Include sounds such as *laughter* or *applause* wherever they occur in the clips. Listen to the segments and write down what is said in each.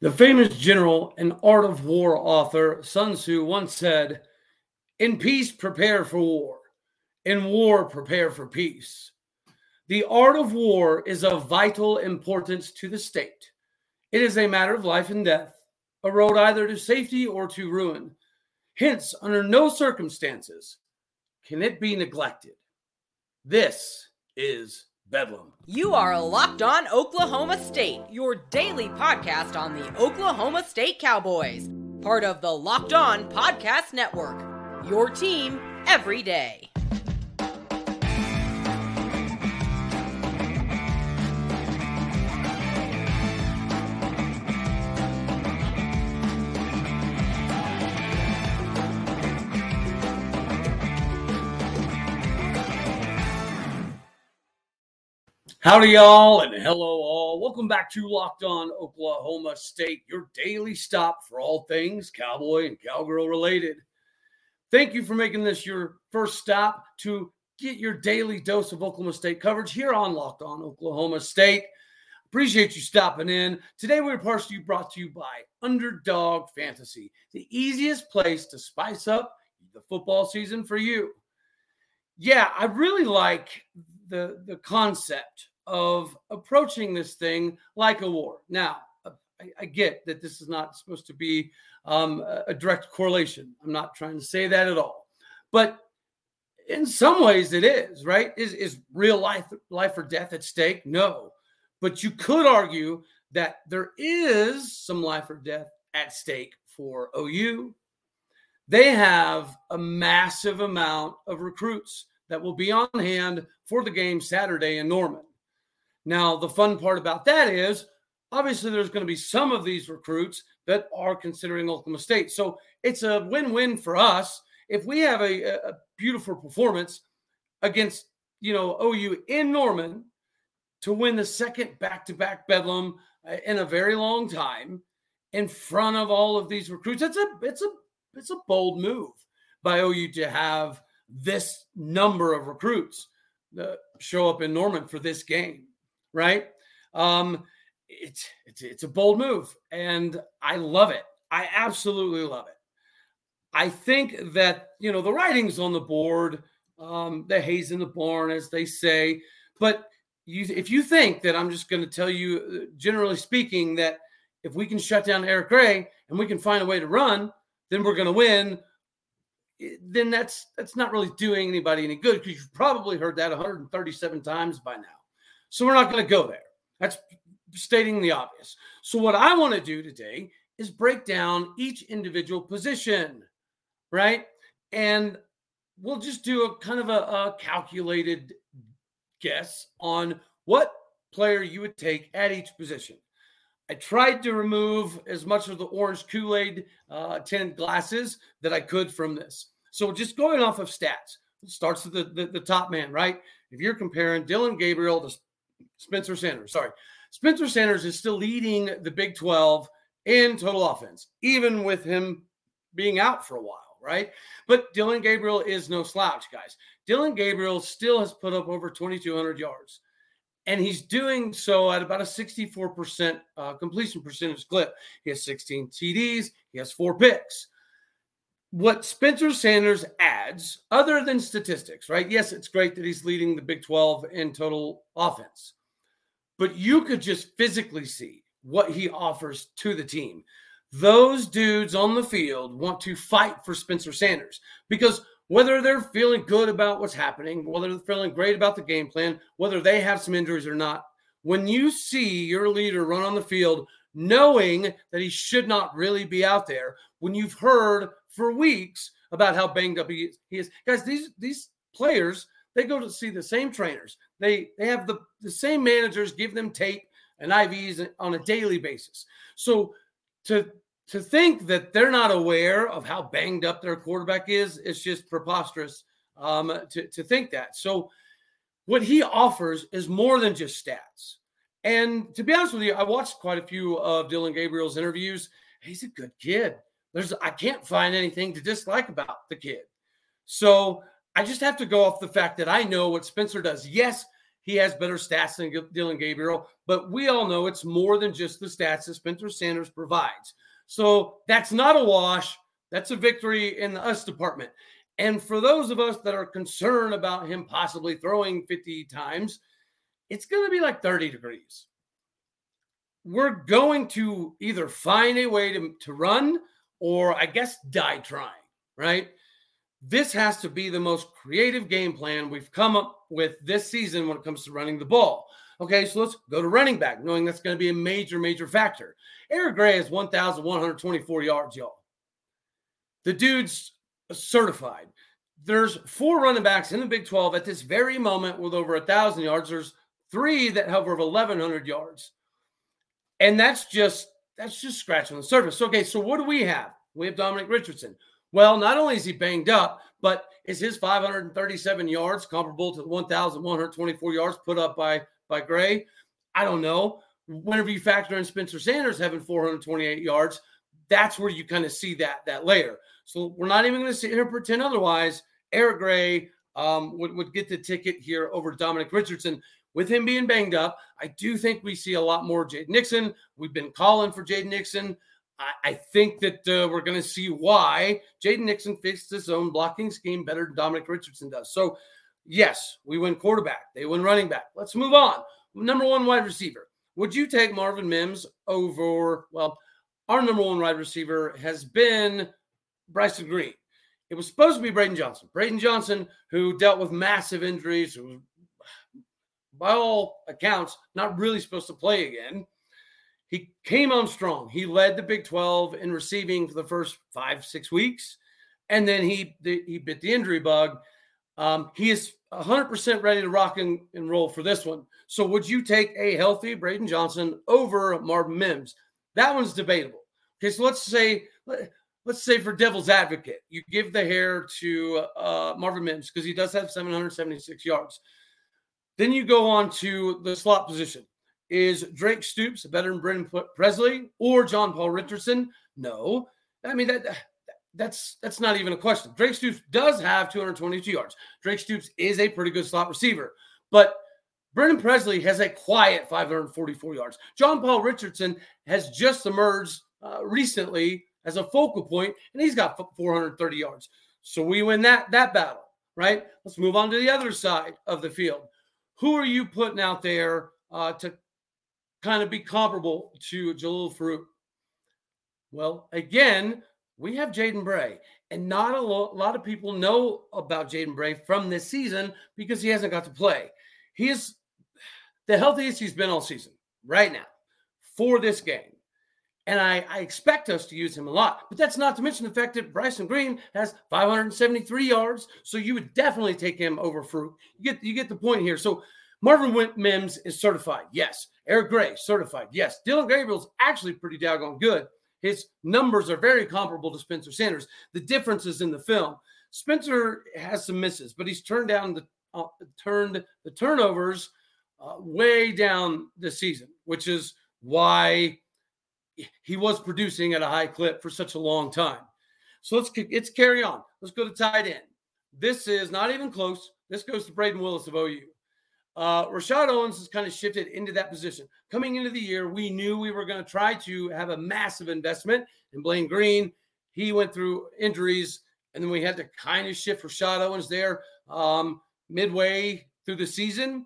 The famous general and art of war author Sun Tzu once said, In peace, prepare for war. In war, prepare for peace. The art of war is of vital importance to the state. It is a matter of life and death, a road either to safety or to ruin. Hence, under no circumstances can it be neglected. This is Bedlam. You are locked on Oklahoma State, your daily podcast on the Oklahoma State Cowboys, part of the Locked On Podcast Network. Your team every day. Howdy, y'all, and hello, all. Welcome back to Locked On Oklahoma State, your daily stop for all things cowboy and cowgirl related. Thank you for making this your first stop to get your daily dose of Oklahoma State coverage here on Locked On Oklahoma State. Appreciate you stopping in. Today, we're partially brought to you by Underdog Fantasy, the easiest place to spice up the football season for you. Yeah, I really like the the concept of approaching this thing like a war. Now, uh, I, I get that this is not supposed to be um, a direct correlation. I'm not trying to say that at all, but in some ways it is right. Is is real life life or death at stake? No, but you could argue that there is some life or death at stake for OU. They have a massive amount of recruits that will be on hand for the game Saturday in Norman. Now, the fun part about that is obviously there's going to be some of these recruits that are considering Oklahoma State. So it's a win win for us. If we have a, a beautiful performance against, you know, OU in Norman to win the second back to back Bedlam uh, in a very long time in front of all of these recruits, it's a, it's a, it's a bold move by OU to have this number of recruits uh, show up in Norman for this game right? Um, it's it's it's a bold move, and I love it. I absolutely love it. I think that you know the writing's on the board, um, the hay's in the barn, as they say. But you, if you think that I'm just going to tell you, uh, generally speaking, that if we can shut down Eric Gray and we can find a way to run, then we're going to win. Then that's that's not really doing anybody any good because you've probably heard that 137 times by now. So we're not going to go there. That's stating the obvious. So what I want to do today is break down each individual position, right? And we'll just do a kind of a, a calculated guess on what player you would take at each position. I tried to remove as much of the orange Kool Aid uh, tinted glasses that I could from this. So just going off of stats, it starts with the, the, the top man, right? If you're comparing Dillon Gabriel to Spencer Sanders. Sorry. Spencer Sanders is still leading the Big 12 in total offense, even with him being out for a while, right? But Dillon Gabriel is no slouch, guys. Dillon Gabriel still has put up over 2,200 yards, and he's doing so at about a 64% uh, completion percentage clip. He has 16 TDs, he has four picks. What Spencer Sanders adds, other than statistics, right? Yes, it's great that he's leading the Big 12 in total offense but you could just physically see what he offers to the team. Those dudes on the field want to fight for Spencer Sanders because whether they're feeling good about what's happening, whether they're feeling great about the game plan, whether they have some injuries or not, when you see your leader run on the field knowing that he should not really be out there, when you've heard for weeks about how banged up he is, guys, these these players they go to see the same trainers. They they have the, the same managers give them tape and IVs on a daily basis. So to to think that they're not aware of how banged up their quarterback is, it's just preposterous um, to, to think that. So what he offers is more than just stats. And to be honest with you, I watched quite a few of Dillon Gabriel's interviews. He's a good kid. There's I can't find anything to dislike about the kid. So I just have to go off the fact that I know what Spencer does. Yes, he has better stats than Dillon Gabriel, but we all know it's more than just the stats that Spencer Sanders provides. So that's not a wash. That's a victory in the us department. And for those of us that are concerned about him possibly throwing 50 times, it's going to be like 30 degrees. We're going to either find a way to, to run or, I guess, die trying, right? This has to be the most creative game plan we've come up with this season when it comes to running the ball. Okay, so let's go to running back, knowing that's going to be a major, major factor. Eric Gray has 1,124 yards, y'all. The dude's certified. There's four running backs in the Big 12 at this very moment with over a thousand yards. There's three that have over 1,100 yards, and that's just that's just scratching the surface. Okay, so what do we have? We have Dominic Richardson. Well, not only is he banged up, but is his 537 yards comparable to the 1,124 yards put up by by Gray? I don't know. Whenever you factor in Spencer Sanders having 428 yards, that's where you kind of see that that layer. So we're not even going to sit here and pretend otherwise. Eric Gray um, would, would get the ticket here over Dominic Richardson. With him being banged up, I do think we see a lot more Jaden Nixon. We've been calling for Jaden Nixon. I, I think that uh, we're going to see why Jaden Nixon fixed his own blocking scheme better than Dominic Richardson does. So, yes, we win quarterback. They win running back. Let's move on. Number one wide receiver. Would you take Marvin Mims over? Well, our number one wide receiver has been Bryson Green. It was supposed to be Braydon Johnson. Braydon Johnson, who dealt with massive injuries, who, by all accounts, not really supposed to play again. He came on strong. He led the Big 12 in receiving for the first five, six weeks. And then he he bit the injury bug. Um, he is 100% ready to rock and, and roll for this one. So, would you take a healthy Braydon Johnson over Marvin Mims? That one's debatable. Okay, so let's say let's say for devil's advocate, you give the hair to uh, Marvin Mims because he does have 776 yards. Then you go on to the slot position. Is Drake Stoops a better than Brennan Presley or John Paul Richardson? No. I mean that that's that's not even a question. Drake Stoops does have 222 yards. Drake Stoops is a pretty good slot receiver, but Brennan Presley has a quiet 544 yards. John Paul Richardson has just emerged uh, recently as a focal point, and he's got 430 yards. So we win that that battle, right? Let's move on to the other side of the field. Who are you putting out there uh, to kind of be comparable to Jalil Farooq? Well, again, we have Jaden Bray, and not a lo- lot of people know about Jaden Bray from this season because he hasn't got to play. He is the healthiest he's been all season right now for this game. And I, I, expect us to use him a lot. But that's not to mention the fact that Bryson Green has 573 yards. So you would definitely take him over Farooq. You get you get the point here. So Marvin Mims is certified. Yes. Eric Gray, certified. Yes. Dillon Gabriel's actually pretty doggone good. His numbers are very comparable to Spencer Sanders. The difference is in the film. Spencer has some misses, but he's turned down the uh, turned the turnovers uh, way down this season, which is why he was producing at a high clip for such a long time. So let's let's carry on. Let's go to tight end. This is not even close. This goes to Brayden Willis of OU. Uh, Rashod Owens has kind of shifted into that position. Coming into the year, we knew we were going to try to have a massive investment in Blaine Green. He went through injuries, and then we had to kind of shift Rashod Owens there um, midway through the season.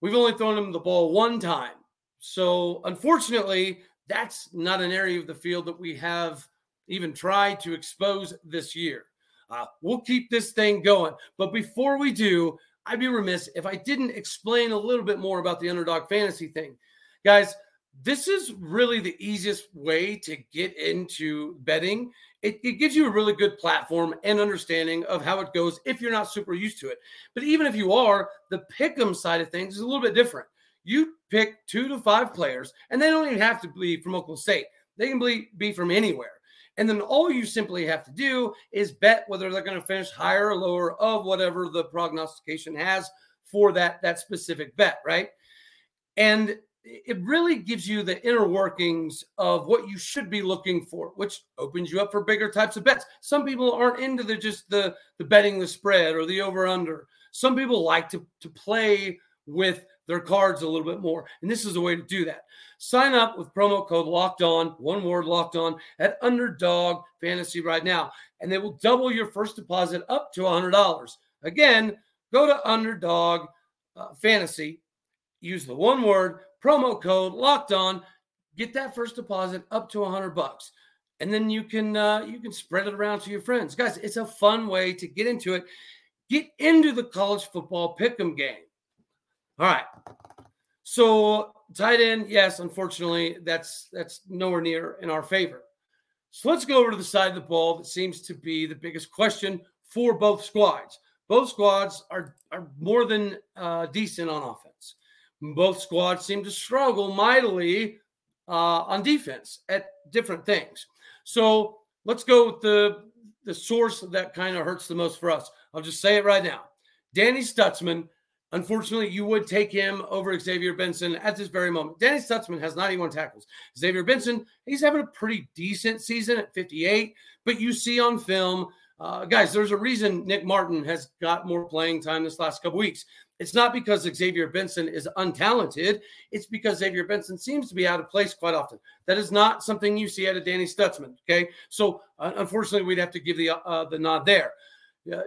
We've only thrown him the ball one time. So, unfortunately, that's not an area of the field that we have even tried to expose this year. Uh, we'll keep this thing going. But before we do, I'd be remiss if I didn't explain a little bit more about the underdog fantasy thing. Guys, this is really the easiest way to get into betting. It, it, gives you a really good platform and understanding of how it goes if you're not super used to it. But even if you are, the pick'em side of things is a little bit different. You pick two to five players, and they don't even have to be from Oklahoma State. They can be, be from anywhere. And then all you simply have to do is bet whether they're going to finish higher or lower of whatever the prognostication has for that, that specific bet, right? And it really gives you the inner workings of what you should be looking for, which opens you up for bigger types of bets. Some people aren't into the just the the betting the spread or the over under. Some people like to to play with their cards a little bit more. And this is a way to do that. Sign up with promo code locked on, one word locked on, at Underdog Fantasy right now. And they will double your first deposit up to $100. Again, go to Underdog uh, Fantasy, use the one word promo code locked on, get that first deposit up to 100 bucks. And then you can uh, you can spread it around to your friends. Guys, it's a fun way to get into it. Get into the college football pick'em game. All right. So tight end, yes, unfortunately, that's that's nowhere near in our favor. So let's go over to the side of the ball that seems to be the biggest question for both squads. Both squads are are more than uh, decent on offense. Both squads seem to struggle mightily uh, on defense at different things. So let's go with the the source that kind of hurts the most for us. I'll just say it right now. Danny Stutsman Unfortunately, you would take him over Xavier Benson at this very moment. Danny Stutsman has 91 tackles. Xavier Benson, he's having a pretty decent season at 58, but you see on film, uh, guys, there's a reason Nick Martin has got more playing time this last couple weeks. It's not because Xavier Benson is untalented. It's because Xavier Benson seems to be out of place quite often. That is not something you see out of Danny Stutsman. Okay, so uh, unfortunately, we'd have to give the uh, the nod there.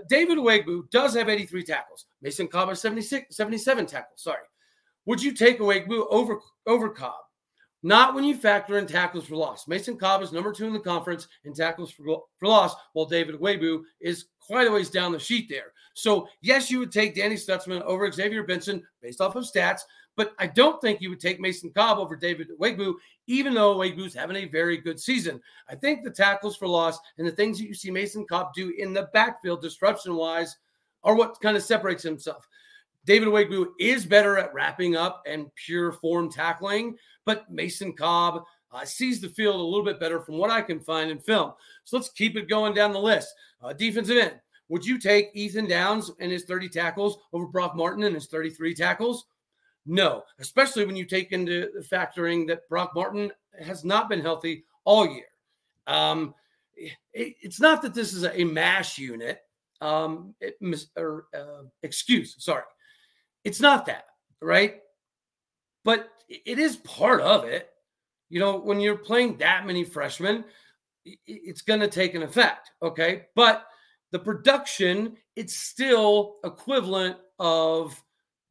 David Ugwoegbu does have 83 tackles. Mason Cobb has 76, 77 tackles. Sorry. Would you take Ugwoegbu over, over Cobb? Not when you factor in tackles for loss. Mason Cobb is number two in the conference in tackles for, for loss, while David Ugwoegbu is quite a ways down the sheet there. So, yes, you would take Danny Stutsman over Xavier Benson based off of stats, but I don't think you would take Mason Cobb over David Ugwoegbu, even though Ugwoegbu's having a very good season. I think the tackles for loss and the things that you see Mason Cobb do in the backfield, disruption wise, are what kind of separates himself. David Ugwoegbu is better at wrapping up and pure form tackling, but Mason Cobb uh, sees the field a little bit better from what I can find in film. So let's keep it going down the list. Uh, defensive end. Would you take Ethan Downs and his 30 tackles over Brock Martin and his 33 tackles? No, especially when you take into the factoring that Brock Martin has not been healthy all year. Um, it, it's not that this is a, a mash unit um, it, or uh, excuse. Sorry, it's not that, right? But it is part of it. You know, when you're playing that many freshmen, it's going to take an effect. Okay, but the production it's still equivalent of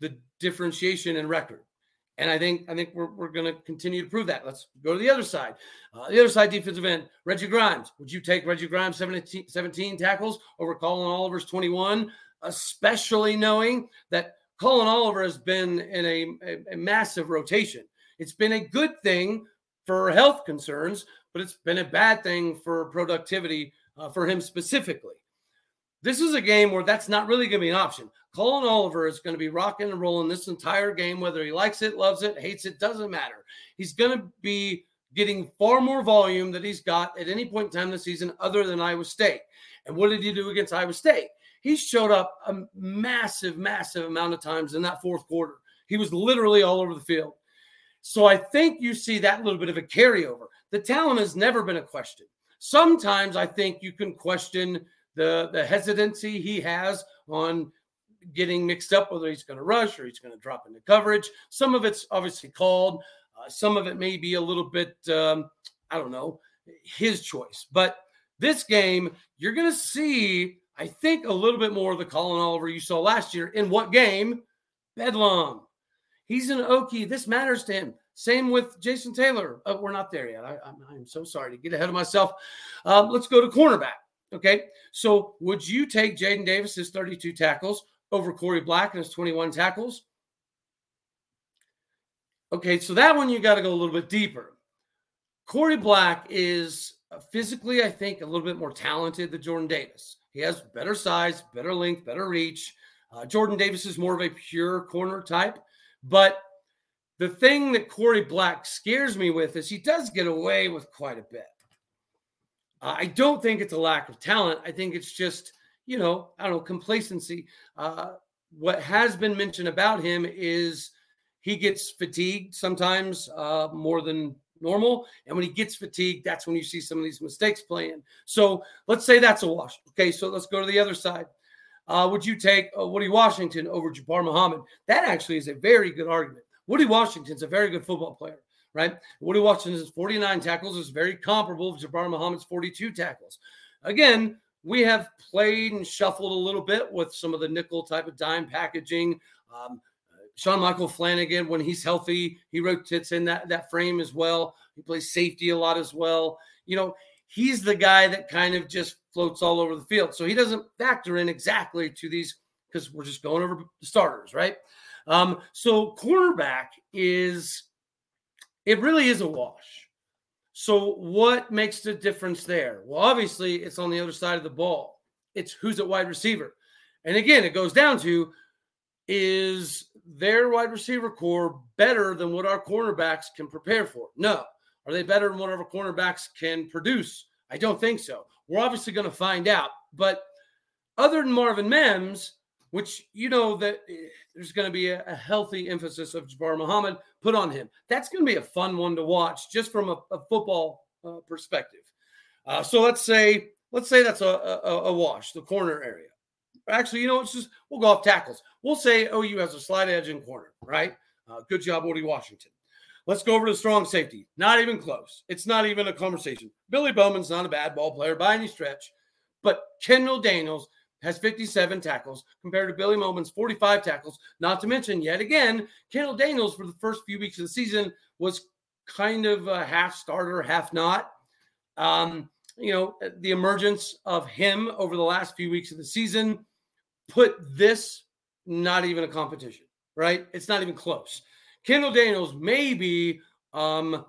the differentiation in record. And I think I think we're, we're going to continue to prove that. Let's go to the other side. Uh, the other side defensive end, Reggie Grimes. Would you take Reggie Grimes 17, 17 tackles over Collin Oliver's 21, especially knowing that Collin Oliver has been in a, a, a massive rotation? It's been a good thing for health concerns, but it's been a bad thing for productivity uh, for him specifically. This is a game where that's not really going to be an option. Collin Oliver is going to be rocking and rolling this entire game, whether he likes it, loves it, hates it, doesn't matter. He's going to be getting far more volume that he's got at any point in time this season, other than Iowa State. And what did he do against Iowa State? He showed up a massive, massive amount of times in that fourth quarter. He was literally all over the field. So I think you see that little bit of a carryover. The talent has never been a question. Sometimes I think you can question the the hesitancy he has on getting mixed up whether he's going to rush or he's going to drop into coverage. Some of it's obviously called. Uh, some of it may be a little bit um, I don't know his choice. But this game, you're going to see, I think, a little bit more of the Collin Oliver you saw last year. In what game? Bedlam. He's an Okie. This matters to him. Same with Jason Taylor. Oh, we're not there yet. I, am so sorry to get ahead of myself. Um, let's go to cornerback. Okay. So would you take Jaden Davis's 32 tackles over Korie Black and his 21 tackles? Okay. So that one you got to go a little bit deeper. Korie Black is physically, I think, a little bit more talented than Jordan Davis. He has better size, better length, better reach. Uh, Jordan Davis is more of a pure corner type. But the thing that Korie Black scares me with is he does get away with quite a bit. Uh, I don't think it's a lack of talent. I think it's just, you know, I don't know, complacency. Uh, what has been mentioned about him is he gets fatigued sometimes uh, more than normal. And when he gets fatigued, that's when you see some of these mistakes playing. So let's say that's a wash. Okay, so let's go to the other side. uh, would you take uh, Woodi Washington over Jabbar Muhammad? That actually is a very good argument. Woodi Washington's a very good football player, right? Woodi Washington's 49 tackles is very comparable to Jabbar Muhammad's 42 tackles. Again, we have played and shuffled a little bit with some of the nickel type of dime packaging. Um, Sean Michael Flanagan, when he's healthy, he rotates in that, that frame as well. He plays safety a lot as well. You know, he's the guy that kind of just floats all over the field. So he doesn't factor in exactly to these because we're just going over the starters, right? Um, so cornerback is it really is a wash. So what makes the difference there? Well, obviously it's on the other side of the ball. It's who's at wide receiver. And again, it goes down to is their wide receiver core better than what our cornerbacks can prepare for? No. Are they better than what our cornerbacks can produce? I don't think so. We're obviously going to find out. But other than Marvin Mims, which you know that eh, there's going to be a, a, healthy emphasis of Jabbar Muhammad put on him. That's going to be a fun one to watch just from a, a football uh, perspective. Uh, so let's say let's say that's a, a, a, wash, the corner area. Actually, you know, it's just we'll go off tackles. We'll say OU has a slight edge in corner, right? Uh, good job, Woodi Washington. Let's go over to strong safety. Not even close. It's not even a conversation. Billy Bowman's not a bad ball player by any stretch, but Kendall Daniels has 57 tackles compared to Billy Bowman's 45 tackles. Not to mention, yet again, Kendall Daniels for the first few weeks of the season was kind of a half starter, half not. Um, you know, the emergence of him over the last few weeks of the season put this not even a competition, right? It's not even close. Kendall Daniels may be um,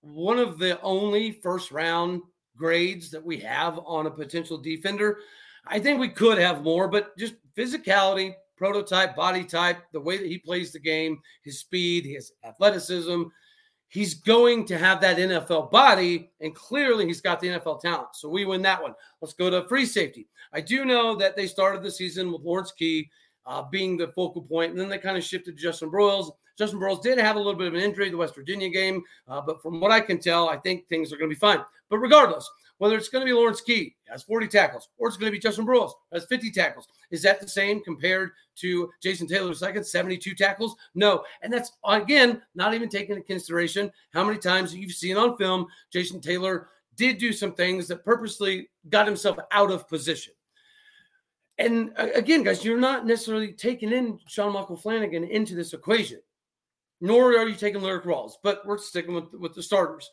one of the only first round grades that we have on a potential defender. I think we could have more, but just physicality, prototype, body type, the way that he plays the game, his speed, his athleticism, he's going to have that NFL body, and clearly he's got the NFL talent. So we win that one. Let's go to free safety. I do know that they started the season with Lawrence Key uh, being the focal point, and then they kind of shifted to Justin Broiles. Justin Broiles did have a little bit of an injury the West Virginia game, uh, but from what I can tell, I think things are going to be fine. But regardless, whether it's going to be Lawrence Key has 40 tackles or it's going to be Justin Broiles has 50 tackles, is that the same compared to Jason Taylor second 72 tackles? No, and that's again not even taking into consideration how many times you've seen on film Jason Taylor did do some things that purposely got himself out of position. And again, guys, you're not necessarily taking in Sean Michael Flanagan into this equation nor are you taking Lyric Rawls, but we're sticking with, with the starters.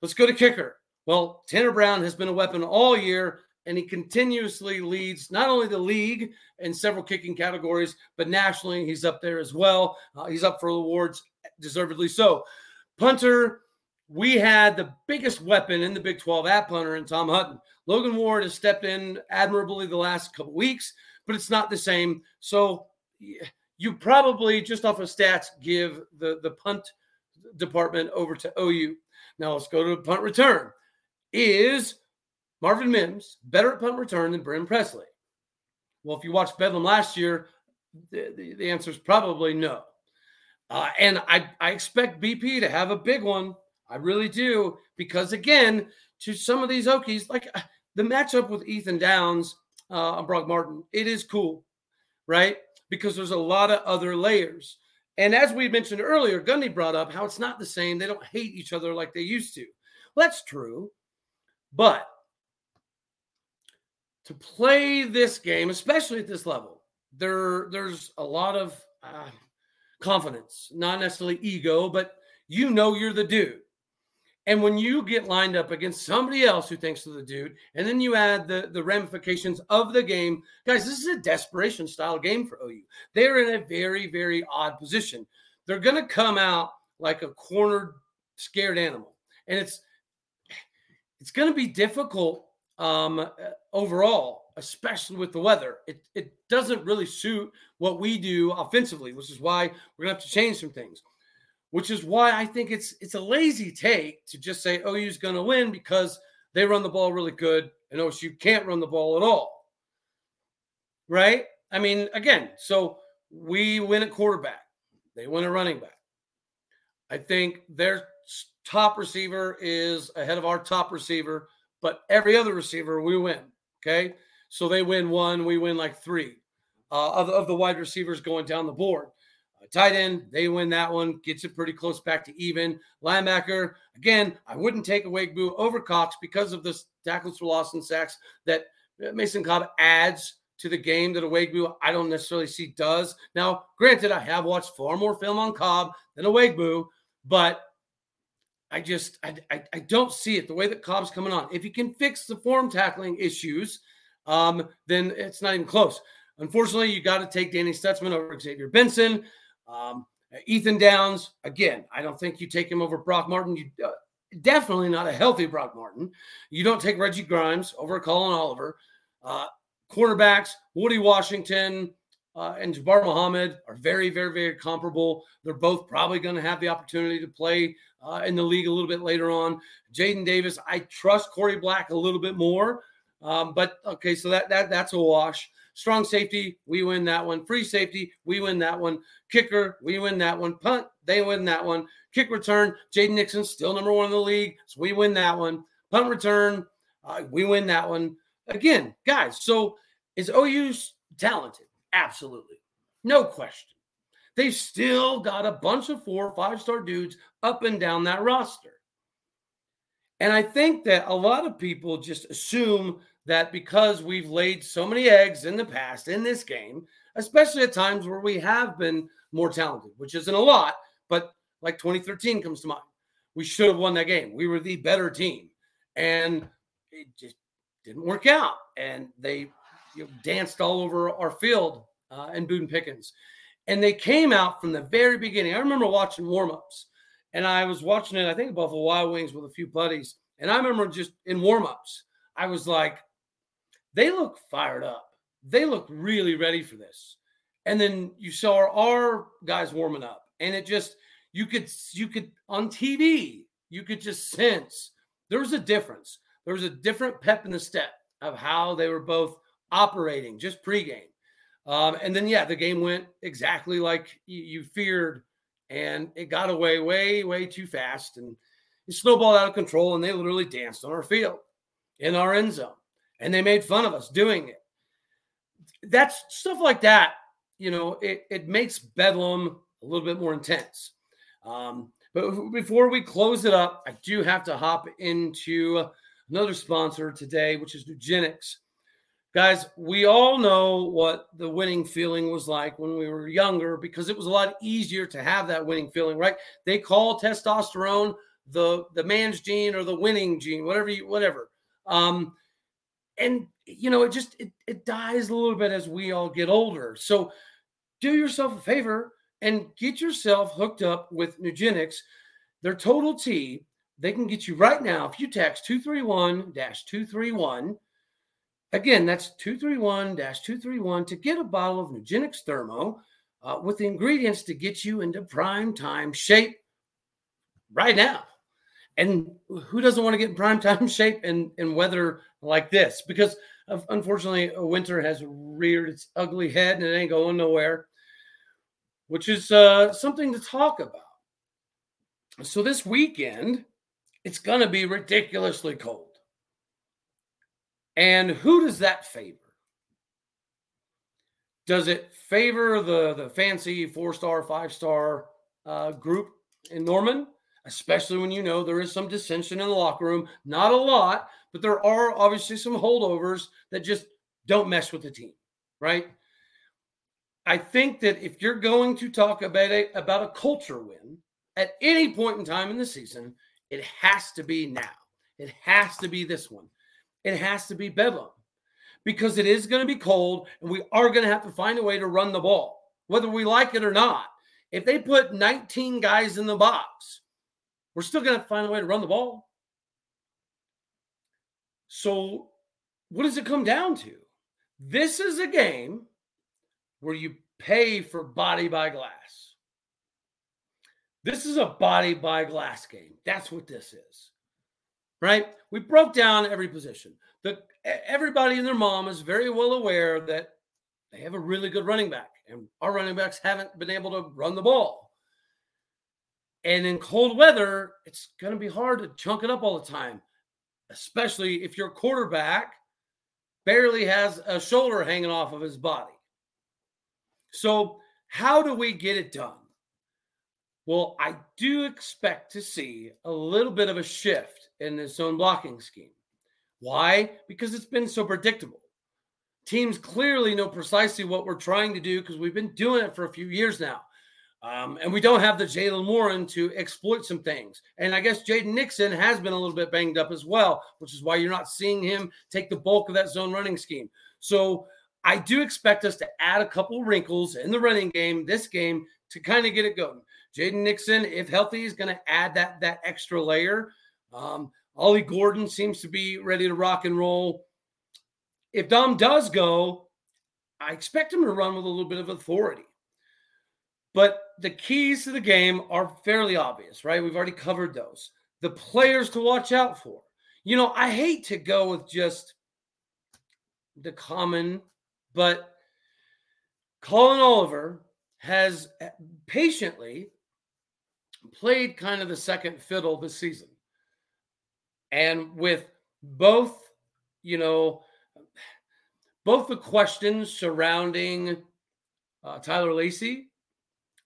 Let's go to kicker. Well, Tanner Brown has been a weapon all year, and he continuously leads not only the league in several kicking categories, but nationally, he's up there as well. Uh, he's up for awards, deservedly so. Punter, we had the biggest weapon in the Big 12 at punter in Tom Hutton. Logan Ward has stepped in admirably the last couple weeks, but it's not the same. So, you probably just off of stats give the the punt department over to OU. Now let's go to punt return. Is Marvin Mims better at punt return than Brennan Presley? Well, if you watched Bedlam last year, the, the, the answer is probably no. Uh, and I, I expect BP to have a big one. I really do. Because again, to some of these Okies, like uh, the matchup with Ethan Downs uh, and Brock Martin, it is cool, right? because there's a lot of other layers. And as we mentioned earlier, Gundy brought up how it's not the same. They don't hate each other like they used to. Well, that's true. But to play this game, especially at this level, there there's a lot of uh, confidence, not necessarily ego, but you know you're the dude. And when you get lined up against somebody else who thinks they're the dude, and then you add the, the ramifications of the game, guys, this is a desperation style game for OU. They're in a very, very odd position. They're going to come out like a cornered, scared animal. And it's it's going to be difficult um, overall, especially with the weather. It, it doesn't really suit what we do offensively, which is why we're going to have to change some things which is why I think it's it's a lazy take to just say OU's going to win because they run the ball really good and OSU can't run the ball at all. Right? I mean, again, so we win at quarterback, they win at running back. I think their top receiver is ahead of our top receiver, but every other receiver we win. Okay. So they win one, we win like three. uh, of, of the wide receivers going down the board. Uh, tight end, they win that one, gets it pretty close back to even. Linebacker, again, I wouldn't take Ugwoegbu over Cox because of the tackles for loss and sacks that Mason Cobb adds to the game that Ugwoegbu I don't necessarily see does. Now, granted, I have watched far more film on Cobb than Ugwoegbu, but I just I, I, I don't see it the way that Cobb's coming on. If he can fix the form tackling issues, um, then it's not even close. Unfortunately, you got to take Danny Stutsman over Xavier Benson. Um, Ethan Downs, again, I don't think you take him over Brock Martin. You uh, definitely not a healthy Brock Martin. You don't take Reggie Grimes over Collin Oliver. Uh, quarterbacks, Woodi Washington uh, and Jabbar Muhammad are very, very, very comparable. They're both probably going to have the opportunity to play uh, in the league a little bit later on. Jaden Davis, I trust Korie Black a little bit more. Um, but okay, so that that that's a wash. Strong safety, we win that one. Free safety, we win that one. Kicker, we win that one. Punt, they win that one. Kick return, Jaden Nixon still number one in the league, so we win that one. Punt return, uh, we win that one. Again, guys, so is OU talented? Absolutely, no question. They've still got a bunch of four, five star dudes up and down that roster. And I think that a lot of people just assume that because we've laid so many eggs in the past in this game, especially at times where we have been more talented, which isn't a lot, but like 2013 comes to mind. We should have won that game. We were the better team. And it just didn't work out. And they you know, danced all over our field uh, in Boone Pickens. And they came out from the very beginning. I remember watching warmups and I was watching it, I think, Buffalo Wild Wings with a few buddies. And I remember just in warmups, I was like, they look fired up. They look really ready for this. And then you saw our, our guys warming up, and it just you could you could on TV you could just sense there was a difference. There was a different pep in the step of how they were both operating just pregame. Um, and then yeah, the game went exactly like you, you feared, and it got away way way too fast, and it snowballed out of control, and they literally danced on our field in our end zone and they made fun of us doing it. That's stuff like that. You know, it, it makes Bedlam a little bit more intense. Um, but before we close it up, I do have to hop into another sponsor today, which is Nugenix. Guys, we all know what the winning feeling was like when we were younger because it was a lot easier to have that winning feeling, right? They call testosterone the the man's gene or the winning gene, whatever you whatever. Um, and you know it just it, it dies a little bit as we all get older so do yourself a favor and get yourself hooked up with Nugenix. Their total T, they can get you right now if you text 231-231. Again, that's 231-231 to get a bottle of Nugenix Thermo uh, with the ingredients to get you into prime time shape right now. And who doesn't want to get in prime time *laughs* shape in, in weather like this? Because unfortunately, winter has reared its ugly head and it ain't going nowhere, which is uh, something to talk about. So this weekend, it's going to be ridiculously cold. And who does that favor? Does it favor the, the fancy four star, five star uh, group in Norman? especially when you know there is some dissension in the locker room. Not a lot, but there are obviously some holdovers that just don't mess with the team, right? I think that if you're going to talk about a, about a culture win at any point in time in the season, it has to be now. It has to be this one. It has to be Bedlam because it is going to be cold and we are going to have to find a way to run the ball, whether we like it or not. If they put 19 guys in the box, we're still going to find a way to run the ball. So, what does it come down to? This is a game where you pay for body by glass. This is a body by glass game. That's what this is. Right? We broke down every position. The everybody and their mom is very well aware that they have a really good running back, and our running backs haven't been able to run the ball. And in cold weather, it's going to be hard to chunk it up all the time, especially if your quarterback barely has a shoulder hanging off of his body. So, how do we get it done? Well, I do expect to see a little bit of a shift in the zone blocking scheme. Why? Because it's been so predictable. Teams clearly know precisely what we're trying to do because we've been doing it for a few years now. Um, and we don't have the Jaylen Warren to exploit some things. And I guess Jaden Nixon has been a little bit banged up as well, which is why you're not seeing him take the bulk of that zone running scheme. So I do expect us to add a couple wrinkles in the running game this game to kind of get it going. Jaden Nixon, if healthy, is going to add that that extra layer. Um, Ollie Gordon seems to be ready to rock and roll. If Dom does go, I expect him to run with a little bit of authority. But the keys to the game are fairly obvious, right? We've already covered those. The players to watch out for. You know, I hate to go with just the common, but Collin Oliver has patiently played kind of the second fiddle this season. And with both, you know, both the questions surrounding uh, Tyler Lacey,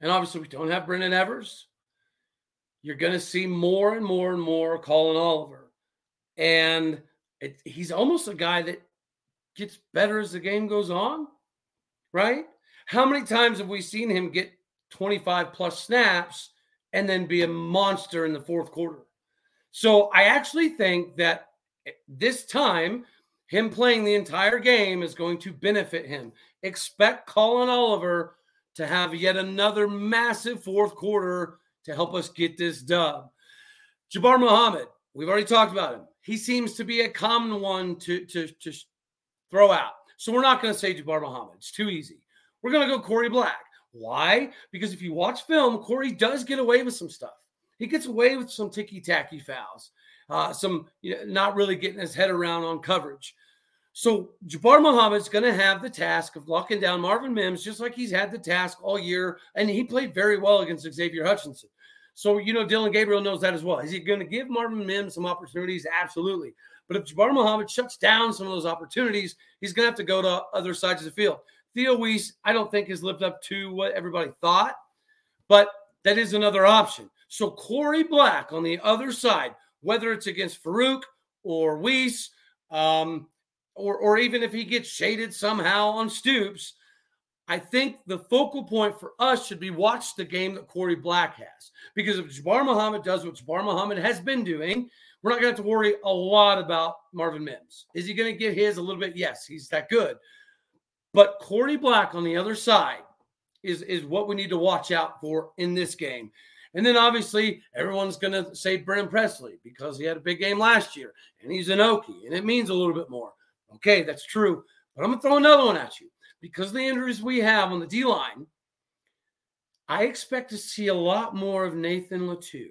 and obviously we don't have Brendon Evers, you're going to see more and more and more Collin Oliver. And it, he's almost a guy that gets better as the game goes on, right? How many times have we seen him get 25 plus snaps and then be a monster in the fourth quarter? So I actually think that eh, this time, him playing the entire game is going to benefit him. Expect Collin Oliver to have yet another massive fourth quarter to help us get this dub. Jabbar Muhammad, we've already talked about him. He seems to be a common one to, to, to throw out. So we're not going to say Jabbar Muhammad. It's too easy. We're going to go Korie Black. Why? Because if you watch film, Korie does get away with some stuff. He gets away with some ticky tacky fouls, uh, some you know, not really getting his head around on coverage. So Jabbar Muhammad's going to have the task of locking down Marvin Mims, just like he's had the task all year, and he played very well against Xavier Hutchinson. So you know Dillon Gabriel knows that as well. Is he going to give Marvin Mims some opportunities? Absolutely. But if Jabbar Muhammad shuts down some of those opportunities, he's going to have to go to other sides of the field. Theo Wease, I don't think has lived up to what everybody thought, but that is another option. So Korie Black on the other side, whether it's against Farooq or Wease, um, or, or even if he gets shaded somehow on Stoops, I think the focal point for us should be watch the game that Korie Black has. Because if Jabbar Muhammad does what Jabbar Muhammad has been doing, we're not going to have to worry a lot about Marvin Mims. Is he going to get his a little bit? Yes, he's that good. But Korie Black on the other side is, is what we need to watch out for in this game. And then obviously everyone's going to say Brennan Presley because he had a big game last year and he's an Okie and it means a little bit more. Okay, that's true. But I'm going to throw another one at you. Because the injuries we have on the D line, I expect to see a lot more of Nathan Latu.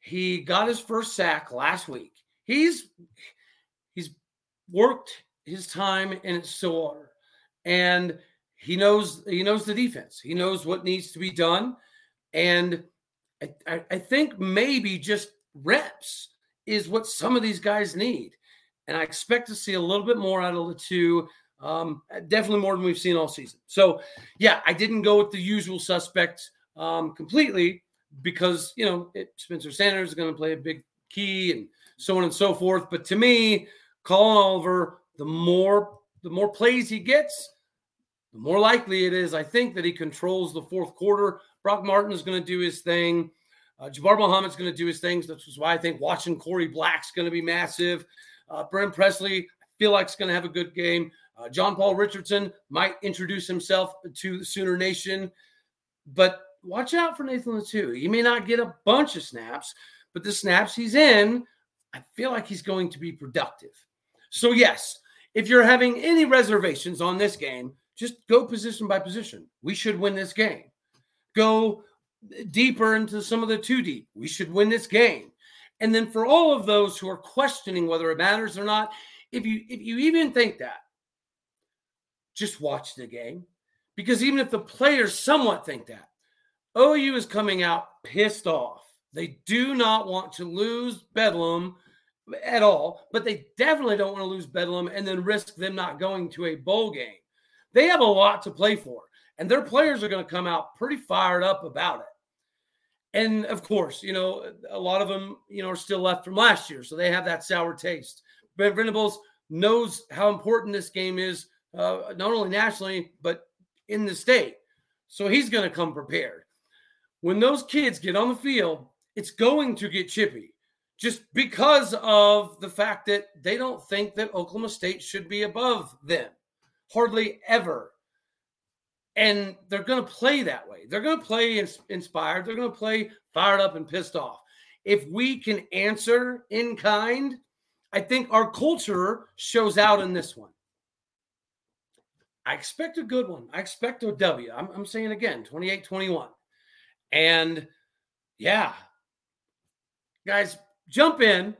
He got his first sack last week. He's he's worked his time in its Stillwater, and he knows he knows the defense. He knows what needs to be done, and I, I, think maybe just reps is what some of these guys need. And I expect to see a little bit more out of the two. Um, definitely more than we've seen all season. So, yeah, I didn't go with the usual suspects um, completely because, you know, it, Spencer Sanders is going to play a big key and so on and so forth. But to me, Collin Oliver, the more the more plays he gets, the more likely it is, I think, that he controls the fourth quarter. Brock Martin is going to do his thing. Uh, Jabbar Muhammad's going to do his things. That's why I think watching Korie Black's going to be massive. Uh, Brent Presley, I feel like is going to have a good game. Uh, John Paul Richardson might introduce himself to the Sooner Nation, but watch out for Nathan Latu. He may not get a bunch of snaps, but the snaps he's in, I feel like he's going to be productive. So, yes, if you're having any reservations on this game, just go position by position. We should win this game. Go deeper into some of the two deep. We should win this game. And then for all of those who are questioning whether it matters or not, if you if you even think that, just watch the game. Because even if the players somewhat think that, OU is coming out pissed off. They do not want to lose Bedlam at all, but they definitely don't want to lose Bedlam and then risk them not going to a bowl game. They have a lot to play for. And their players are going to come out pretty fired up about it. And of course, you know, a lot of them, you know, are still left from last year, so they have that sour taste. But Venables knows how important this game is, uh, not only nationally but in the state. So he's going to come prepared. When those kids get on the field, it's going to get chippy just because of the fact that they don't think that Oklahoma State should be above them. Hardly ever and they're going to play that way. They're going to play inspired. They're going to play fired up and pissed off. If we can answer in kind, I think our culture shows out in this one. I expect a good one. I expect a W. I'm, I'm saying again, 28 21. And yeah, guys, jump in.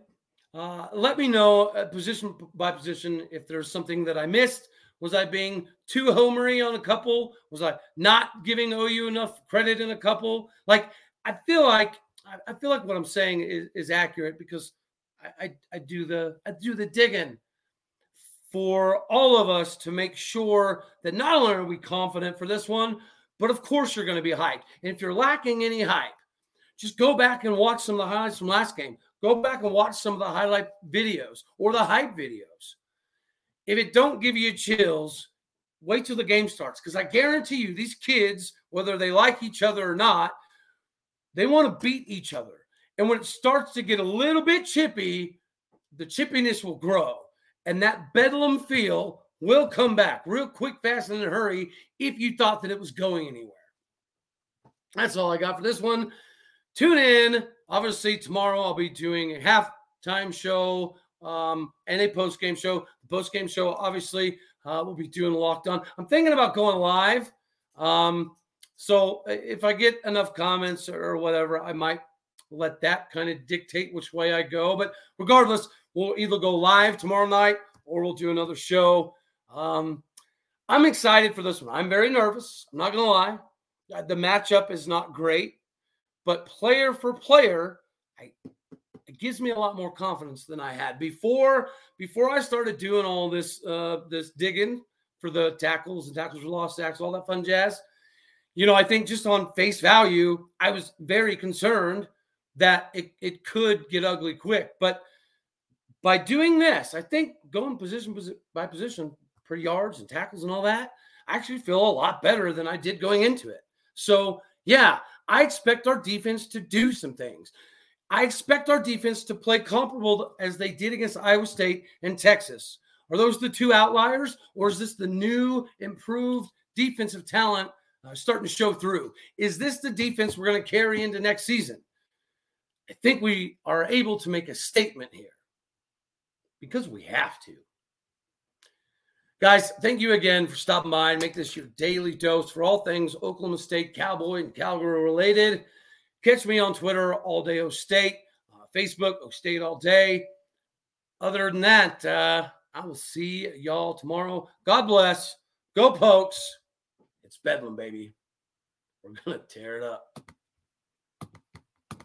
Uh, let me know uh, position by position if there's something that I missed was I being too homery on a couple? Was I not giving OU enough credit in a couple? Like I feel like I feel like what I'm saying is, is accurate because I, I, I do the I do the digging for all of us to make sure that not only are we confident for this one, but of course you're going to be hyped. And if you're lacking any hype, just go back and watch some of the highlights from last game. Go back and watch some of the highlight videos or the hype videos. If it don't give you chills, wait till the game starts because I guarantee you these kids, whether they like each other or not, they want to beat each other. And when it starts to get a little bit chippy, the chippiness will grow and that bedlam feel will come back real quick, fast, and in a hurry if you thought that it was going anywhere. That's all I got for this one. Tune in. Obviously, tomorrow I'll be doing a halftime show um, and a post game show. The post game show, obviously, uh, we'll be doing locked on. I'm thinking about going live. Um, so if I get enough comments or whatever, I might let that kind of dictate which way I go. But regardless, we'll either go live tomorrow night or we'll do another show. Um, I'm excited for this one. I'm very nervous. I'm not going to lie. The matchup is not great, but player for player, I it gives me a lot more confidence than I had before. Before I started doing all this uh, this digging for the tackles and tackles for lost sacks, all that fun jazz. You know, I think just on face value, I was very concerned that it, it could get ugly quick. But by doing this, I think going position by position per yards and tackles and all that, I actually feel a lot better than I did going into it. So, yeah, I expect our defense to do some things. I expect our defense to play comparable as they did against Iowa State and Texas. Are those the two outliers, or is this the new, improved defensive talent uh, starting to show through? Is this the defense we're going to carry into next season? I think we are able to make a statement here because we have to. Guys, thank you again for stopping by and make this your daily dose for all things Oklahoma State Cowboy and Cowgirl related. Catch me on Twitter all day, O State, uh, Facebook, O State all day. Other than that, uh, I will see y'all tomorrow. God bless. Go Pokes. It's Bedlam, baby. We're going to tear it up.